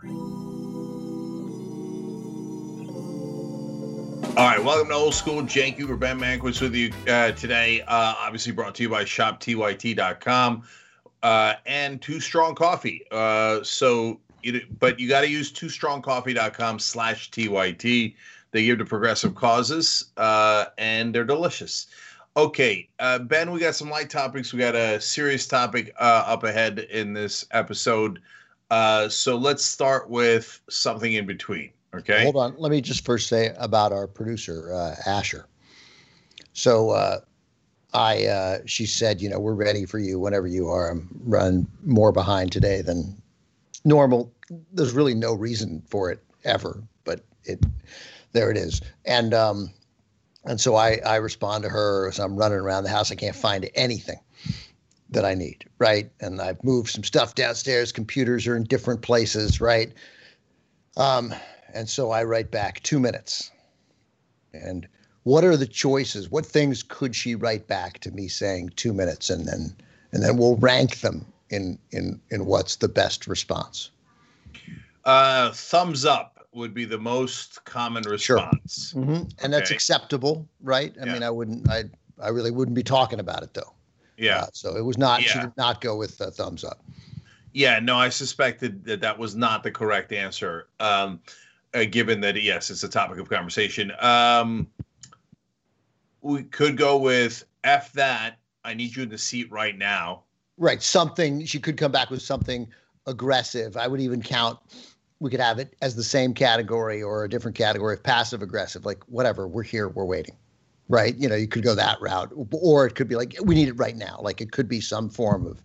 All right, welcome to Old School. Cenk Uygur, Ben Mankiewicz with you uh, today. Uh, obviously brought to you by ShopTYT.com uh, and Too Strong Coffee. Uh, so, but you got to use TooStrongCoffee.com slash TYT. They give to progressive causes, uh, and they're delicious. Okay, uh, Ben, we got some light topics. We got a serious topic uh, up ahead in this episode. Uh, so let's start with something in between. Okay. Hold on. Let me just first say about our producer, uh, Asher. So uh, I, uh, she said, you know, we're ready for you whenever you are. I'm run more behind today than normal. There's really no reason for it ever, but it, there it is. And um, and so I I respond to her as I'm running around the house. I can't find anything that I need, right? And I've moved some stuff downstairs. Computers are in different places, right? Um, and so I write back two minutes. And what are the choices? What things could she write back to me saying two minutes, and then and then we'll rank them in in in what's the best response. Uh, thumbs up would be the most common response. Sure. Mm-hmm. And that's acceptable, right? I yeah. mean, I wouldn't, I I really wouldn't be talking about it though. Yeah. Uh, so it was not. Yeah. She did not go with uh, thumbs up. Yeah. No, I suspected that that was not the correct answer. Um, uh, given that yes, it's a topic of conversation. Um, we could go with F that. I need you in the seat right now. Right. Something she could come back with something aggressive. I would even count. We could have it as the same category or a different category of passive aggressive, like whatever. We're here. We're waiting. Right. You know, you could go that route, or it could be like we need it right now. Like it could be some form of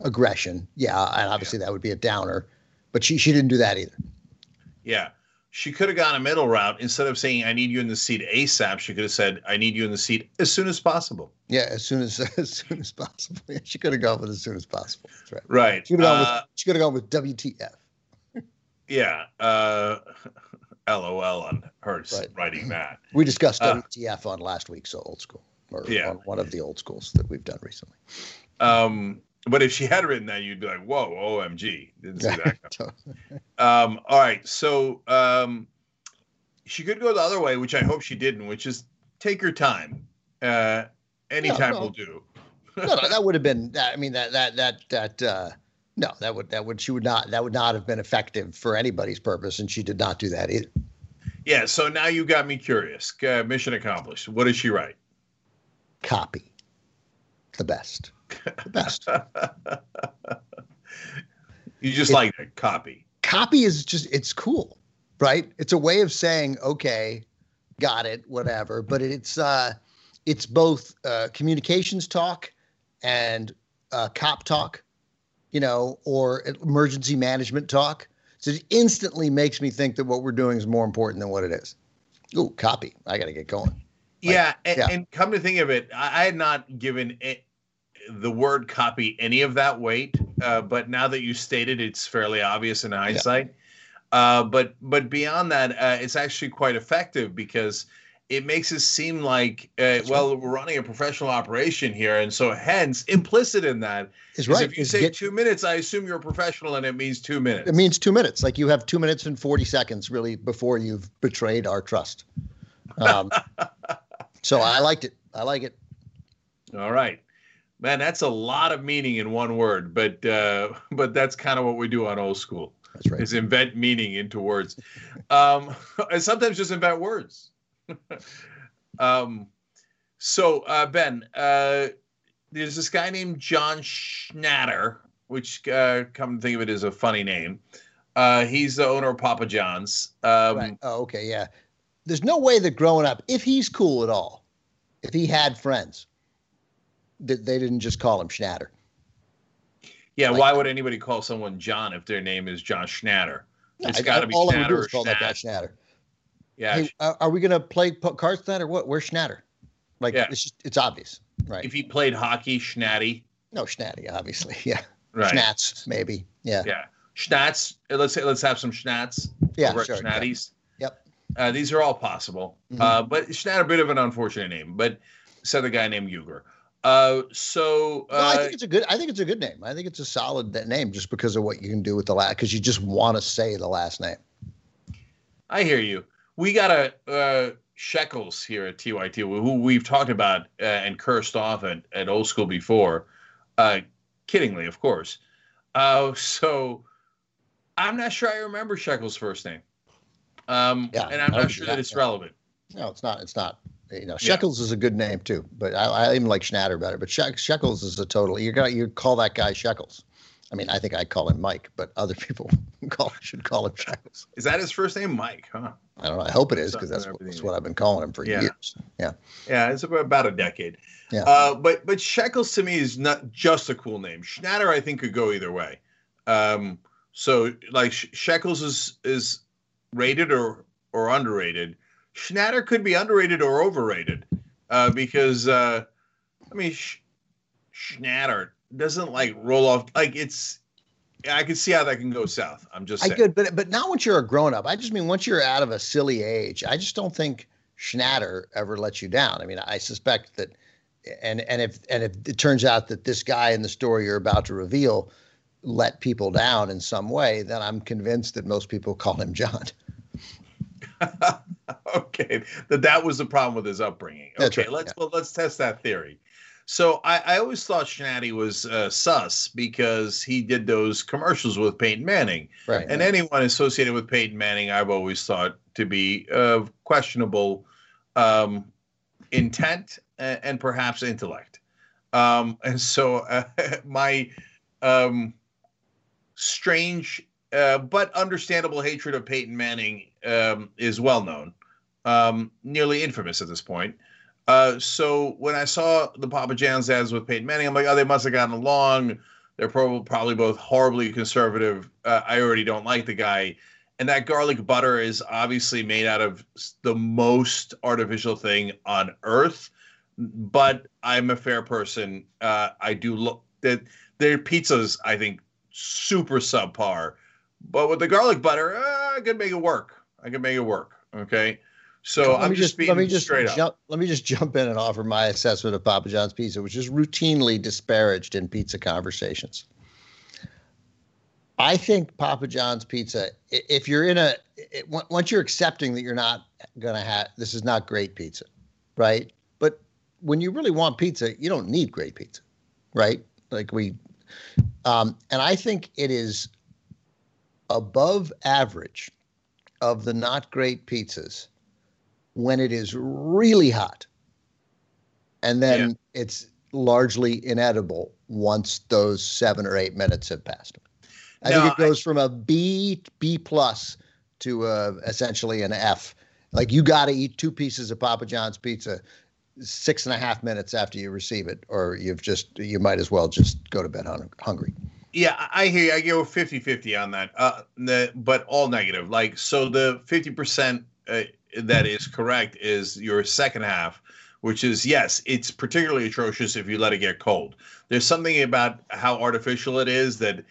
aggression. Yeah, and obviously yeah. that would be a downer. But she she didn't do that either. Yeah she could have gone a middle route instead of saying "I need you in the seat ASAP." She could have said "I need you in the seat as soon as possible." Yeah, as soon as as soon as possible. Yeah, she could have gone with as soon as possible. That's right. Right. She could have gone, uh, with, she could have gone with WTF. yeah. Uh, LOL on her right. writing that. We discussed uh, on last week's old school, or yeah. on one of the old schools that we've done recently. Um, but if she had written that, you'd be like, "Whoa, OMG!" Didn't see that. um, all right, so um, she could go the other way, which I hope she didn't, which is take your time. Uh, anytime no, no. will do. no, no, that would have been. I mean, that that that that. Uh, no, that would that would she would not that would not have been effective for anybody's purpose, and she did not do that either. Yeah. So now you got me curious. Uh, mission accomplished. What does she write? Copy. The best the best. you just it, like that copy. Copy is just it's cool, right? It's a way of saying, okay, got it, whatever. But it's uh it's both uh, communications talk and uh, cop talk, you know, or emergency management talk. So it instantly makes me think that what we're doing is more important than what it is. Oh, copy. I got to get going. Like, yeah, and, yeah, and, come to think of it, I had not given it, the word copy any of that weight, uh, but now that you stated, it's fairly obvious in hindsight. Yeah. Uh, but but beyond that, uh, it's actually quite effective because it makes it seem like uh, well we're running a professional operation here, and so hence implicit in that is right. If you say get, two minutes, I assume you're a professional, and it means two minutes. It means two minutes. Like you have two minutes and forty seconds really before you've betrayed our trust. Um, so I liked it. I like it. All right. Man, that's a lot of meaning in one word, but uh, but that's kind of what we do on old school. That's right. Is invent meaning into words, um, and sometimes just invent words. um, so uh, Ben, uh, there's this guy named John Schnatter, which uh, come to think of it is a funny name. Uh, he's the owner of Papa John's. Um, right. Oh, okay, yeah. There's no way that growing up, if he's cool at all, if he had friends, that they didn't just call him Schnatter. Yeah, like, why would anybody call someone John if their name is John Schnatter? It's got to be all Schnatter or call That guy Schnatter. Yeah. Hey, are we gonna play cards tonight or what? Where's Schnatter? Like yeah. it's just it's obvious, right? If he played hockey, Schnatty. No, Schnatty, obviously. Yeah. Right. Schnatz, maybe. Yeah. Yeah. Schnatz. Uh, let's say let's have some Schnatz. Yeah. Sure, Schnatties. Yeah. Yep. Uh, these are all possible. Mm-hmm. Uh, but Schnatter, a bit of an unfortunate name. But said a guy named Uygur. Uh, so uh, no, I think it's a good. I think it's a good name. I think it's a solid name just because of what you can do with the last. Because you just want to say the last name. I hear you. We got a uh, Shekels here at TYT, who we've talked about uh, and cursed off at, at old school before, uh, kiddingly, of course. Uh, so I'm not sure I remember Shekels' first name. Um, yeah, and I'm not sure that it's yeah. relevant. No, it's not. It's not. You know, Shekels yeah. is a good name too, but I, I even like Schnatter better. But Shekels is a total. You got you call that guy Shekels. I mean, I think I call him Mike, but other people call should call him Shekels. Is that his first name, Mike? Huh? I don't know. I hope it is because that's, what, that's what I've been calling him for yeah. years. Yeah. Yeah, it's about a decade. Yeah. Uh, but but Shekels to me is not just a cool name. Schnatter I think could go either way. Um, so like Shekels is is rated or or underrated. Schnatter could be underrated or overrated uh, because uh, I mean Sch- Schnatter doesn't like roll off like it's. I can see how that can go south. I'm just. Saying. I could, but but not once you're a grown up. I just mean once you're out of a silly age. I just don't think Schnatter ever lets you down. I mean, I suspect that, and and if and if it turns out that this guy in the story you're about to reveal let people down in some way, then I'm convinced that most people call him John. okay, that that was the problem with his upbringing. Okay, right, let's yeah. well, let's test that theory. So I, I always thought Schnatty was uh, sus because he did those commercials with Peyton Manning, right? And anyone associated with Peyton Manning, I've always thought to be of questionable um, intent and, and, perhaps intellect. Um, and so uh, my um, strange uh, but understandable hatred of Peyton Manning um, is well known, um, nearly infamous at this point. Uh, so when I saw the Papa John's ads with Peyton Manning, I'm like, oh, they must have gotten along. They're probably probably both horribly conservative. Uh, I already don't like the guy, and that garlic butter is obviously made out of the most artificial thing on earth. But I'm a fair person. Uh, I do look that their pizzas. I think super subpar. But with the garlic butter, uh, I can make it work. I can make it work. Okay. So let I'm just, let me just straight jump, up. Let me just jump in and offer my assessment of Papa John's pizza, which is routinely disparaged in pizza conversations. I think Papa John's pizza, if you're in a, it, once you're accepting that you're not going to have, this is not great pizza, right? But when you really want pizza, you don't need great pizza, right? Like we um, and I think it is above average of the not great pizzas when it is really hot. And then yeah. it's largely inedible once those seven or eight minutes have passed. I no, think it goes I, from a B, B plus to a, essentially an F. Like you got to eat two pieces of Papa John's pizza six and a half minutes after you receive it, or you've just you might as well just go to bed hungry. Yeah, I hear you. I go 50 50 on that, uh, the, but all negative. Like, so the 50% uh, that is correct is your second half, which is yes, it's particularly atrocious if you let it get cold. There's something about how artificial it is that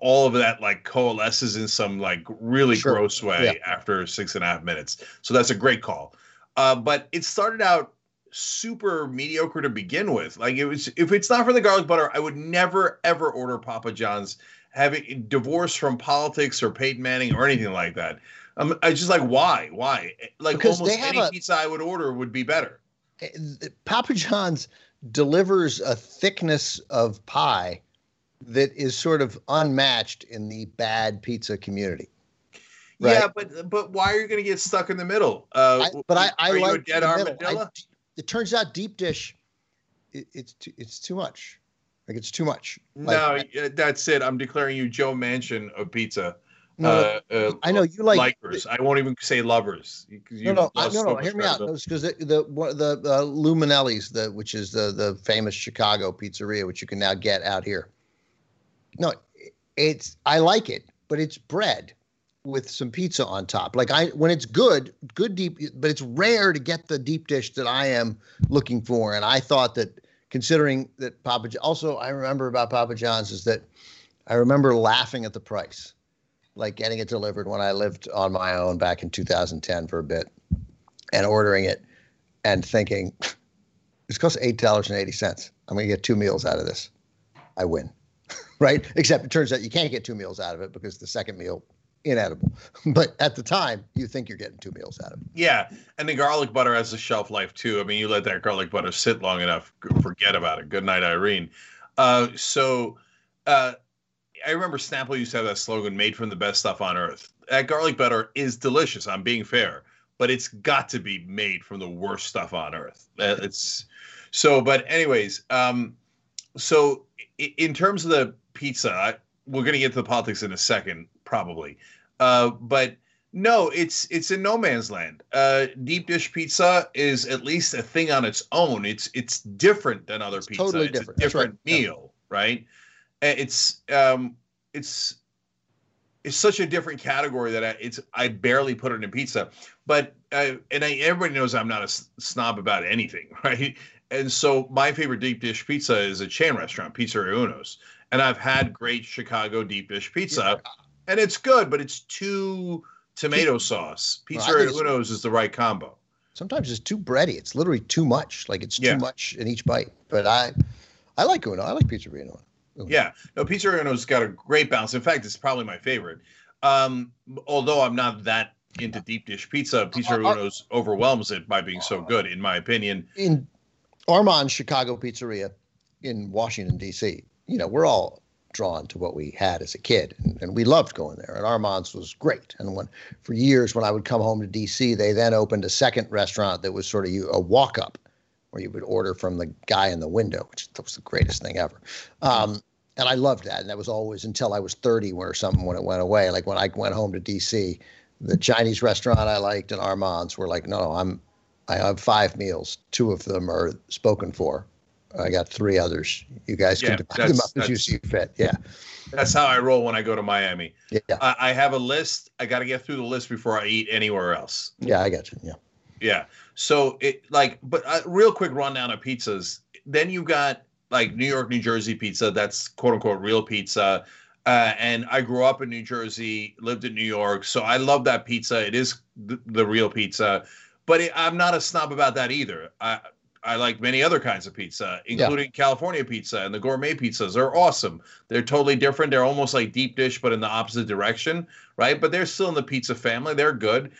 all of that like coalesces in some like really sure. gross way yeah. after six and a half minutes. So that's a great call. Uh, but it started out super mediocre to begin with. Like it was, if it's not for the garlic butter, I would never ever order Papa John's. Having divorced from politics or Peyton Manning or anything like that. Um, I just like why, why? Like because almost any a, pizza I would order would be better. Eh, Papa John's delivers a thickness of pie that is sort of unmatched in the bad pizza community. Right? Yeah, but but why are you going to get stuck in the middle? Uh, I, but I, I like dead armadillo. I, it turns out deep dish, it, it's too, it's too much. Like it's too much. Like, no, that's it. I'm declaring you Joe Manchin of pizza. No, uh, uh, I know you like likers. I won't even say lovers. You, no, no, I, no, no. Hear me out. Because the the the, the Lou Malnati's, the which is the the famous Chicago pizzeria, which you can now get out here. No, it's I like it, but it's bread with some pizza on top. Like I when it's good, good deep, but it's rare to get the deep dish that I am looking for. And I thought that considering that Papa also I remember about Papa John's is that I remember laughing at the price, like getting it delivered when I lived on my own back in 2010 for a bit, and ordering it and thinking. it's cost eight dollars and eighty cents. I'm going to get two meals out of this. I win, right? Except it turns out you can't get two meals out of it because the second meal inedible. But at the time, you think you're getting two meals out of it. Yeah, and the garlic butter has a shelf life too. I mean, you let that garlic butter sit long enough, forget about it. Good night, Irene. Uh, so, uh, I remember Snapple used to have that slogan, "Made from the best stuff on earth." That garlic butter is delicious. I'm being fair, but it's got to be made from the worst stuff on earth. Uh, it's so. But anyways, um, so in terms of the pizza, we're going to get to the politics in a second, probably. Uh, but no, it's it's in no man's land. Uh, deep dish pizza is at least a thing on its own. It's it's different than other It's pizza. totally it's different. a different right. Yeah. meal, right? It's um, it's it's such a different category that I, it's I barely put it in pizza. But uh, and I, everybody knows I'm not a s- snob about anything, right? And so my favorite deep dish pizza is a chain restaurant, Pizzeria Uno's, and I've had great Chicago deep dish pizza, and it's good, but it's too tomato sauce. Well, Pizzeria it's- Uno's is the right combo. Sometimes it's too bready. It's literally too much. Like it's Yeah. too much in each bite. But I, I like Uno. I like Pizzeria Uno. Uno. Yeah, no, Pizzeria Uno's got a great balance. In fact, it's probably my favorite. Um, although I'm not that into deep dish pizza, Pizzeria Uh, uh, Uno's overwhelms it by being so good, in my opinion. in Armand's Chicago Pizzeria in Washington D.C. You know, we're all drawn to what we had as a kid, and, and we loved going there. And Armand's was great. And when for years, when I would come home to D.C., they then opened a second restaurant that was sort of a walk up, where you would order from the guy in the window, which was the greatest thing ever. Um, and I loved that. And that was always until I was 30 or something when it went away. Like when I went home to D.C., the Chinese restaurant I liked and Armand's were like, no, I'm I have five meals. Two of them are spoken for. I got three others. You guys can Yeah, divide them up as you see fit. Yeah, That's how I roll when I go to Miami. yeah, I, I have a list. I got to get through the list before I eat anywhere else. yeah. I got you. Yeah, Yeah. So it like, but uh, real quick rundown of pizzas. Then you got like New York, New Jersey pizza. That's quote unquote real pizza. Uh, and I grew up in New Jersey, lived in New York, so I love that pizza. It is the, the real pizza, but it, I'm not a snob about that either. I I like many other kinds of pizza, including California pizza and the gourmet pizzas. They're awesome. They're totally different. They're almost like deep dish, but in the opposite direction, right? But they're still in the pizza family. They're good.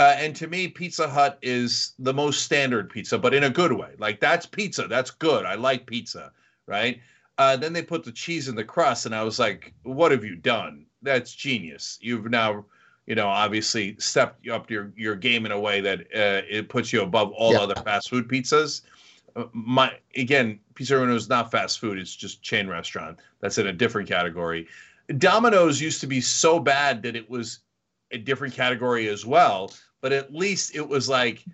Uh, and to me, Pizza Hut is the most standard pizza, but in a good way. Like that's pizza. That's good. I like pizza, right? Uh, then they put the cheese in the crust, and I was like, "What have you done? That's genius. You've now, you know, obviously stepped up your your game in a way that uh, it puts you above all Yeah. other fast food pizzas." Uh, my again, Pizza Uno is not fast food; it's just chain restaurant. That's in a different category. Domino's used to be so bad that it was a different category as well, but at least it was like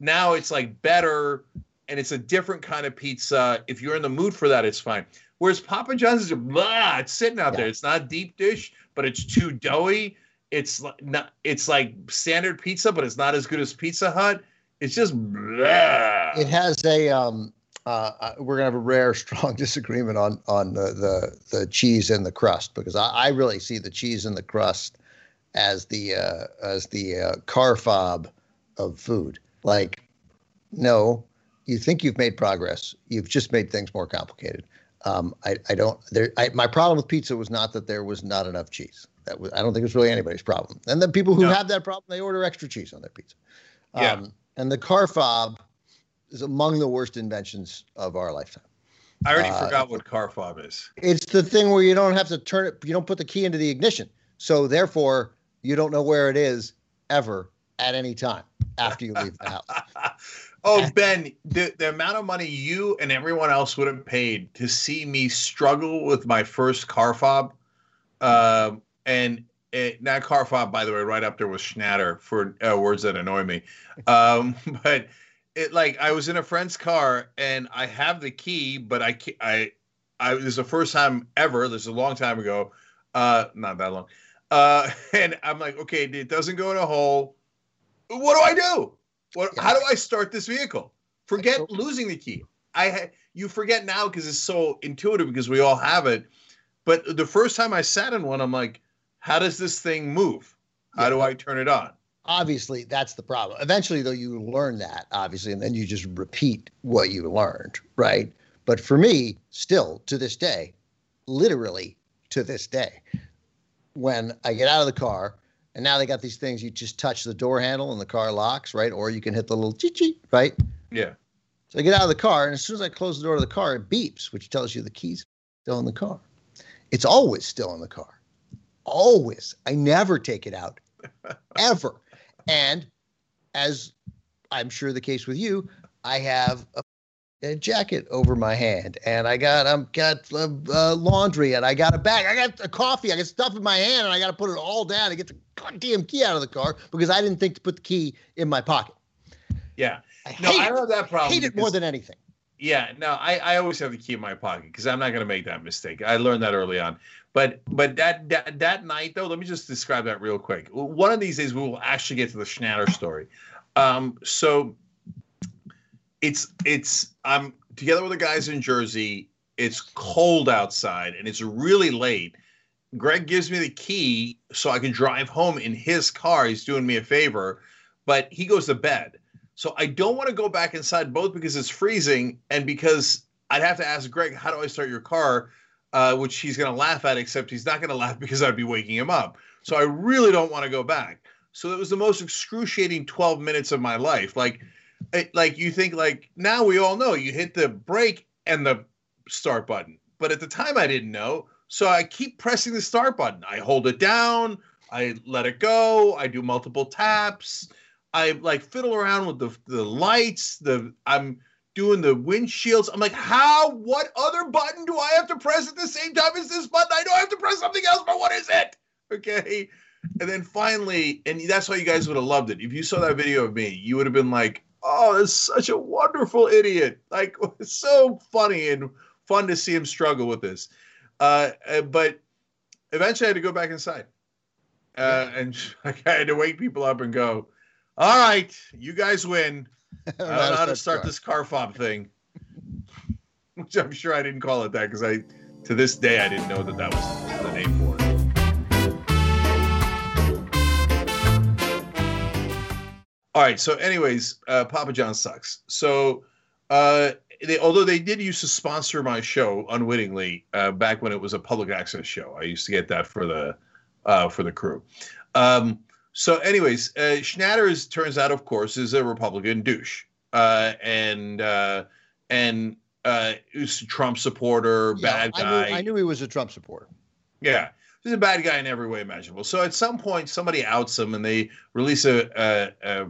now it's like better and it's a different kind of pizza. If you're in the mood for that, it's fine. Whereas Papa John's is blah, it's sitting out there. It's not deep dish, but it's too doughy. It's not. It's like standard pizza, but it's not as good as Pizza Hut. It's just blah. it has a. Um, uh, uh, we're gonna have a rare, strong disagreement on on the the, the cheese and the crust because I, I really see the cheese and the crust as the uh, as the uh, car fob of food. Like, no, you think you've made progress. You've just made things more complicated. Um, I, I don't. There, I, my problem with pizza was not that there was not enough cheese. That was, I don't think it was really anybody's problem. And then people who No. have that problem, they order extra cheese on their pizza. Yeah. Um, and the car fob is among the worst inventions of our lifetime. I already uh, forgot what car fob is. It's the thing where you don't have to turn it. You don't put the key into the ignition, so therefore you don't know where it is ever at any time after you leave the house. oh, Ben, the, the amount of money you and everyone else would have paid to see me struggle with my first car fob. Um, and it, that car fob, by the way, right up there with Schnatter for uh, words that annoy me. Um, but it like I was in a friend's car and I have the key, but I I I this is the first time ever. This is a long time ago. Uh, not that long. Uh, and I'm like, okay, it doesn't go in a hole. What do I do? What? How do I start this vehicle? Forget losing the key. I ha- you forget now because it's so intuitive because we all have it. But the first time I sat in one, I'm like, how does this thing move? How Yeah. do I turn it on? obviously that's the problem. Eventually, though, you learn that obviously, and then you just repeat what you learned, right? But for me, still to this day, literally to this day, when I get out of the car, and now they got these things you just touch the door handle and the car locks, right? Or you can hit the little chi, right? Yeah. So I get out of the car, and as soon as I close the door of the car, it beeps, which tells you the key's still in the car. It's always still in the car. Always. I never take it out, ever. And as I'm sure the case with you, I have a, a jacket over my hand, and I got I'm got uh, uh, laundry, and I got a bag, I got a coffee, I got stuff in my hand, and I got to put it all down to get the goddamn key out of the car because I didn't think to put the key in my pocket. Yeah. I No, I have that problem. hate it more than anything. Yeah, no, I, I always have the key in my pocket because I'm not going to make that mistake. I learned that early on. But but that, that that night though, let me just describe that real quick. One of these days we will actually get to the Schnatter story. Um, so it's it's I'm together with the guys in Jersey. It's cold outside and it's really late. Greg gives me the key so I can drive home in his car. He's doing me a favor, but he goes to bed. So I don't want to go back inside both because it's freezing and because I'd have to ask Greg, how do I start your car? Uh, which he's going to laugh at, except he's not going to laugh because I'd be waking him up. So I really don't want to go back. So it was the most excruciating 12 minutes of my life. Like, it, like you think like now we all know you hit the brake and the start button, but at the time I didn't know. So I keep pressing the start button. I hold it down. I let it go. I do multiple taps. I like fiddle around with the the lights. The I'm doing the windshields. I'm like, how? What other button do I have to press at the same time as this button? I know I have to press something else, but what is it? Okay. And then finally, and that's why you guys would have loved it. If you saw that video of me, you would have been like, oh, that's such a wonderful idiot. Like, it's so funny and fun to see him struggle with this. Uh, uh, but eventually I had to go back inside. Uh, and like, I had to wake people up and go, all right, you guys win. I don't know how to start this car fob thing. Which I'm sure I didn't call it that because I, to this day, I didn't know that that was the name All right. So, anyways, uh, Papa John sucks. So, uh, they, although they did used to sponsor my show unwittingly uh, back when it was a public access show, I used to get that for the uh, for the crew. Um, so, anyways, uh, Schnatter is turns out, of course, is a Republican douche, uh, and uh, and uh, is a Trump supporter, Yeah, bad I guy. knew, I knew he was a Trump supporter. Yeah, he's a bad guy in every way imaginable. So at some point, somebody outs him, and they release a a, a,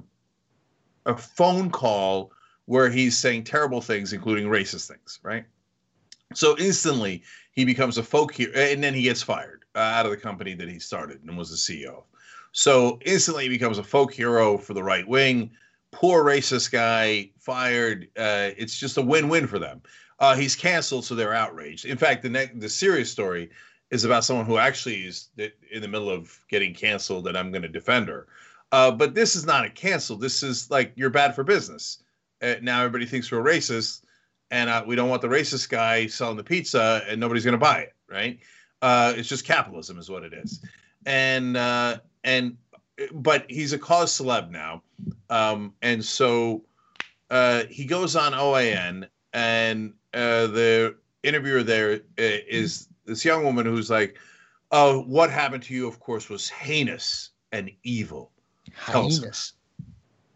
a phone call where he's saying terrible things, including racist things. Right. So instantly, he becomes a folk hero, and then he gets fired uh, out of the company that he started and was the CEO. of. So instantly, he becomes a folk hero for the right wing. Poor racist guy fired. Uh, it's just a win-win for them. Uh, he's canceled, so they're outraged. In fact, the ne- the serious story is about someone who actually is in the middle of getting canceled, and I'm going to defend her. Uh, but this is not a cancel. This is like you're bad for business. Uh, now everybody thinks we're racist, and uh, we don't want the racist guy selling the pizza, and nobody's going to buy it. Right? Uh, it's just capitalism, is what it is. And uh, and but he's a cause celeb now, um, and so he goes on OAN, and the interviewer there uh, this young woman who's like, "Oh, what happened to you? Of course, was heinous and evil. Heinous.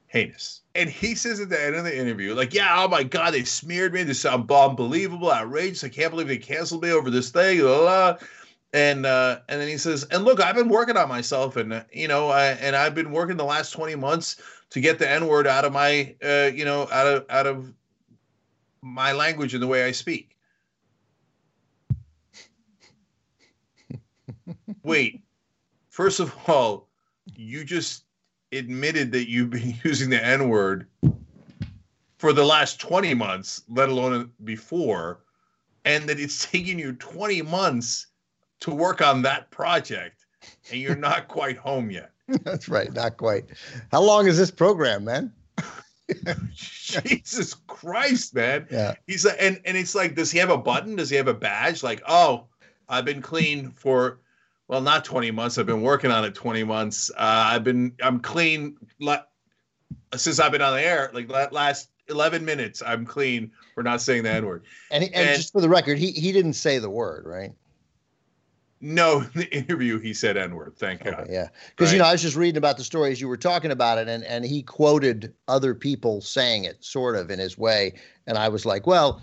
heinous." And he says at the end of the interview, like, "Yeah, oh my God, they smeared me. This is unbelievable, outrageous. I can't believe they canceled me over this thing." Blah, blah. And uh, and then he says, "And look, I've been working on myself, and uh, you know, I, and I've been working the last twenty months to get the N word out of my, uh, you know, out of out of my language and the way I speak." Wait, first of all, you just admitted that you've been using the N word for the last 20 months, let alone before, and that it's taken you 20 months to work on that project, and you're not quite home yet. That's right. Not quite. How long is this program, man? Jesus Christ, man. Yeah. He's like, and and it's like, does he have a button? Does he have a badge? Like, oh, I've been clean for well, not 20 months. I've been working on it 20 months. Uh, I've been, I'm clean since I've been on the air, like la- last 11 minutes, I'm clean for not saying the N word. And, and, and, just for the record, he, he didn't say the word, right? No, in the interview he said N word. Thank okay, God. Yeah, because right? you know I was just reading about the stories you were talking about it, and and he quoted other people saying it, sort of in his way, and I was like, well,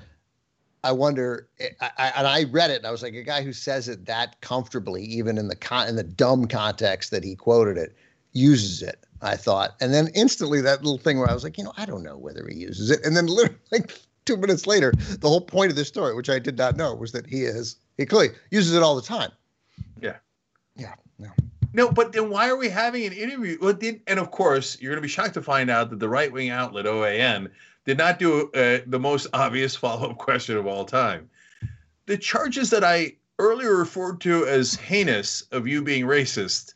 I wonder. Eh, I, I, and I read it, and I was like, a guy who says it that comfortably, even in the con- in the dumb context that he quoted it, uses it. I thought, and then instantly that little thing where I was like, you know, I don't know whether he uses it, and then literally like two minutes later, the whole point of this story, which I did not know, was that he is he clearly uses it all the time. Yeah. Yeah. No. No, but then why are we having an interview? Well, did, and of course, you're going to be shocked to find out that the right wing outlet OAN did not do uh, the most obvious follow up question of all time. The charges that I earlier referred to as heinous of you being racist,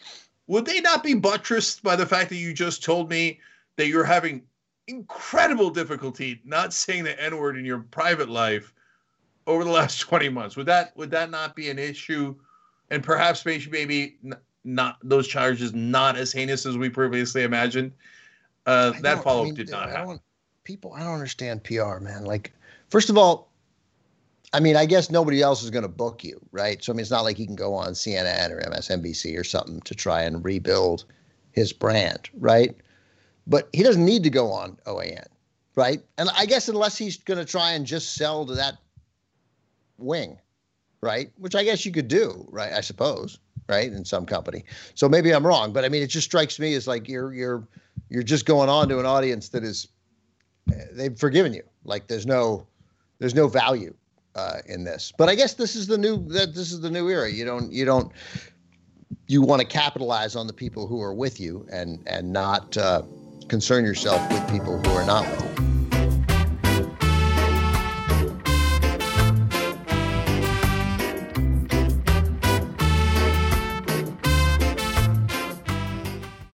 would they not be buttressed by the fact that you just told me that you're having incredible difficulty not saying the N word in your private life over the last 20 months? Would that would that not be an issue? and perhaps maybe maybe not those charges not as heinous as we previously imagined. Uh, that follow up I mean, did not happen. People, I don't understand PR, man. Like, first of all, I mean, I guess nobody else is going to book you, right? So I mean, it's not like he can go on CNN or MSNBC or something to try and rebuild his brand, right? But he doesn't need to go on OAN, right? And I guess unless he's going to try and just sell to that wing, right? Which I guess you could do, right? I suppose, right? In some company. So maybe I'm wrong, but I mean, it just strikes me as like you're you're you're just going on to an audience that is they've forgiven you. Like there's no there's no value uh, in this. But I guess this is the new that this is the new era. You don't you don't you want to capitalize on the people who are with you and and not uh, concern yourself with people who are not with you.